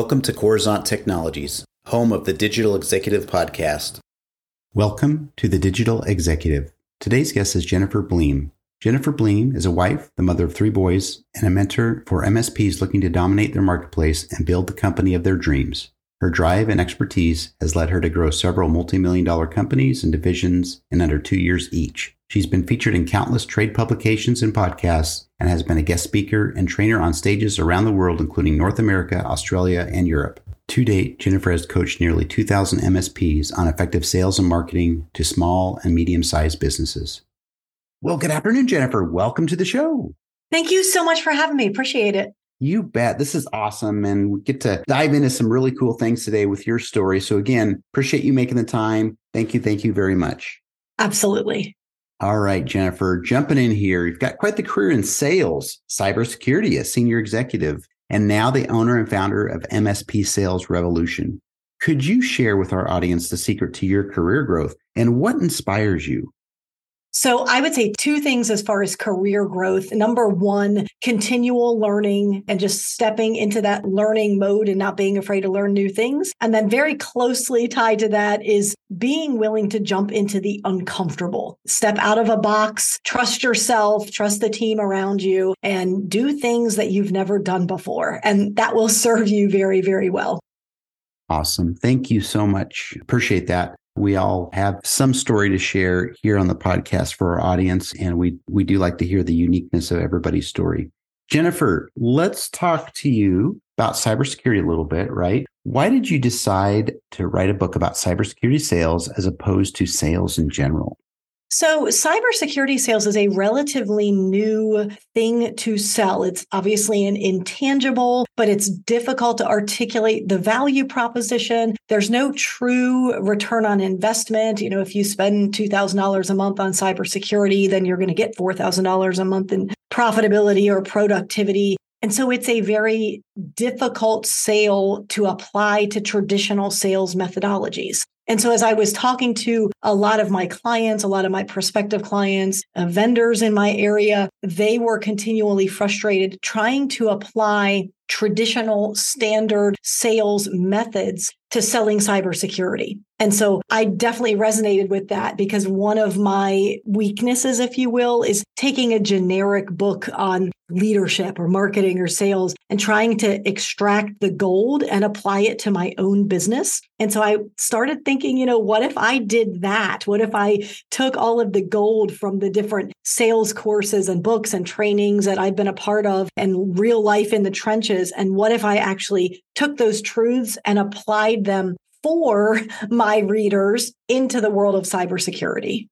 Welcome to Coruzant Technologies, home of the Digital Executive Podcast. Welcome to the Digital Executive. Today's guest is Jennifer Bleam. Jennifer Bleam is a wife, the mother of three boys, and a mentor for MSPs looking to dominate their marketplace and build the company of their dreams. Her drive and expertise has led her to grow several multi-million dollar companies and divisions in under two years each. She's been featured in countless trade publications and podcasts and has been a guest speaker and trainer on stages around the world, including North America, Australia, and Europe. To date, Jennifer has coached nearly 2,000 MSPs on effective sales and marketing to small and medium sized businesses. Well, good afternoon, Jennifer. Welcome to the show. Thank you so much for having me. Appreciate it. You bet. This is awesome. And we get to dive into some really cool things today with your story. So, again, appreciate you making the time. Thank you. Thank you very much. Absolutely. All right, Jennifer, jumping in here. You've got quite the career in sales, cybersecurity, a senior executive, and now the owner and founder of MSP Sales Revolution. Could you share with our audience the secret to your career growth and what inspires you? So I would say two things as far as career growth. Number one, continual learning and just stepping into that learning mode and not being afraid to learn new things. And then very closely tied to that is being willing to jump into the uncomfortable, step out of a box, trust yourself, trust the team around you and do things that you've never done before. And that will serve you very, very well. Awesome. Thank you so much. Appreciate that. We all have some story to share here on the podcast for our audience, and we, we do like to hear the uniqueness of everybody's story. Jennifer, let's talk to you about cybersecurity a little bit, right? Why did you decide to write a book about cybersecurity sales as opposed to sales in general? So, cybersecurity sales is a relatively new thing to sell. It's obviously an intangible, but it's difficult to articulate the value proposition. There's no true return on investment. You know, if you spend $2,000 a month on cybersecurity, then you're going to get $4,000 a month in profitability or productivity. And so it's a very difficult sale to apply to traditional sales methodologies. And so, as I was talking to a lot of my clients, a lot of my prospective clients, uh, vendors in my area, they were continually frustrated trying to apply traditional standard sales methods to selling cybersecurity. And so I definitely resonated with that because one of my weaknesses, if you will, is taking a generic book on leadership or marketing or sales and trying to extract the gold and apply it to my own business. And so I started thinking, you know, what if I did that? What if I took all of the gold from the different sales courses and books and trainings that I've been a part of and real life in the trenches? And what if I actually took those truths and applied them for my readers into the world of cybersecurity?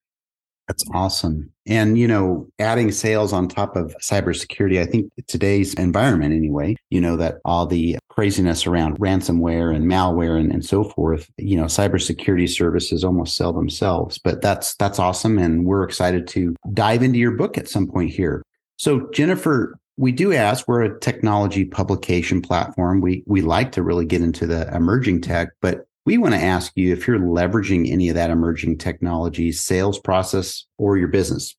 That's awesome. And, you know, adding sales on top of cybersecurity, I think today's environment anyway, you know, that all the craziness around ransomware and malware and, and so forth, you know, cybersecurity services almost sell themselves. But that's that's awesome. And we're excited to dive into your book at some point here. So Jennifer, we do ask, we're a technology publication platform. We we like to really get into the emerging tech, but we want to ask you if you're leveraging any of that emerging technology, sales process, or your business.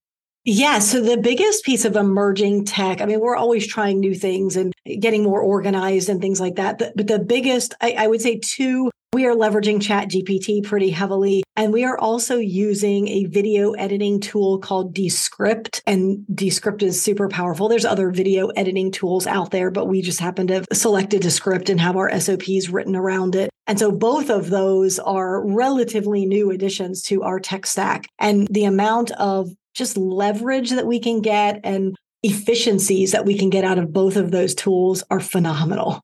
Yeah. So the biggest piece of emerging tech, I mean, we're always trying new things and getting more organized and things like that. But, but the biggest, I, I would say two we are leveraging Chat GPT pretty heavily. And we are also using a video editing tool called Descript. And Descript is super powerful. There's other video editing tools out there, but we just happen to have selected Descript and have our SOPs written around it. And so both of those are relatively new additions to our tech stack. And the amount of just leverage that we can get and efficiencies that we can get out of both of those tools are phenomenal.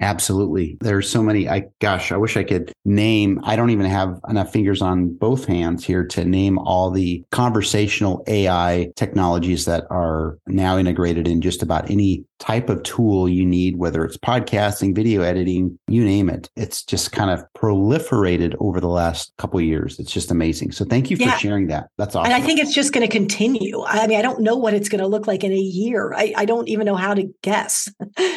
Absolutely. There's so many. I gosh, I wish I could name. I don't even have enough fingers on both hands here to name all the conversational AI technologies that are now integrated in just about any type of tool you need, whether it's podcasting, video editing, you name it. It's just kind of proliferated over the last couple years. It's just amazing. So thank you for yeah. sharing that. That's awesome. And I think it's just going to continue. I mean, I don't know what it's going to look like in a year. I, I don't even know how to guess.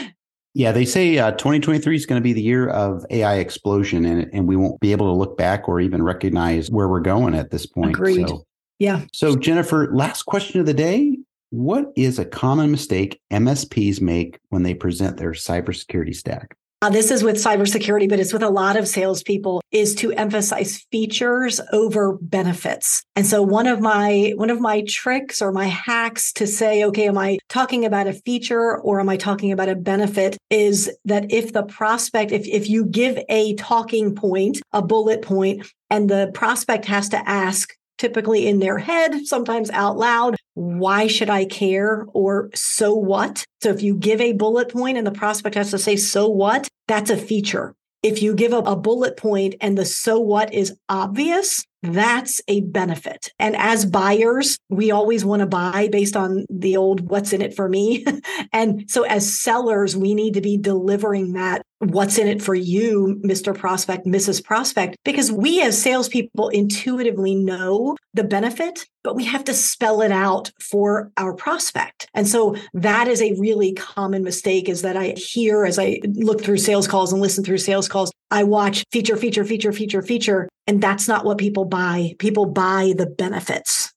Yeah, they say uh, 2023 is going to be the year of AI explosion, and and we won't be able to look back or even recognize where we're going at this point. Agreed. So, yeah. So Jennifer, last question of the day: What is a common mistake MSPs make when they present their cybersecurity stack? Uh, this is with cybersecurity, but it's with a lot of salespeople, is to emphasize features over benefits. And so one of my one of my tricks or my hacks to say, okay, am I talking about a feature or am I talking about a benefit? Is that if the prospect, if if you give a talking point, a bullet point, and the prospect has to ask typically in their head, sometimes out loud, why should I care? Or so what? So if you give a bullet point and the prospect has to say, so what? That's a feature. If you give a, a bullet point and the so what is obvious, that's a benefit. And as buyers, we always want to buy based on the old what's in it for me. and so as sellers, we need to be delivering that what's in it for you, Mr. Prospect, Mrs. Prospect, because we as salespeople intuitively know the benefit, but we have to spell it out for our prospect. And so that is a really common mistake is that I hear as I look through sales calls and listen through sales calls, I watch feature, feature, feature, feature, feature. And that's not what people buy. People buy the benefits.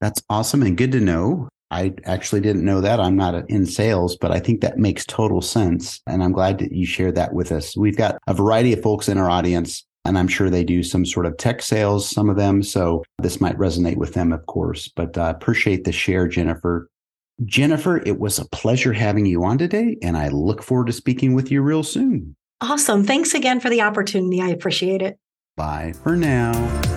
That's awesome and good to know. I actually didn't know that. I'm not in sales, but I think that makes total sense. And I'm glad that you shared that with us. We've got a variety of folks in our audience, and I'm sure they do some sort of tech sales, some of them. So this might resonate with them, of course. But uh, appreciate the share, Jennifer. Jennifer, it was a pleasure having you on today, and I look forward to speaking with you real soon. Awesome. Thanks again for the opportunity. I appreciate it. Bye for now.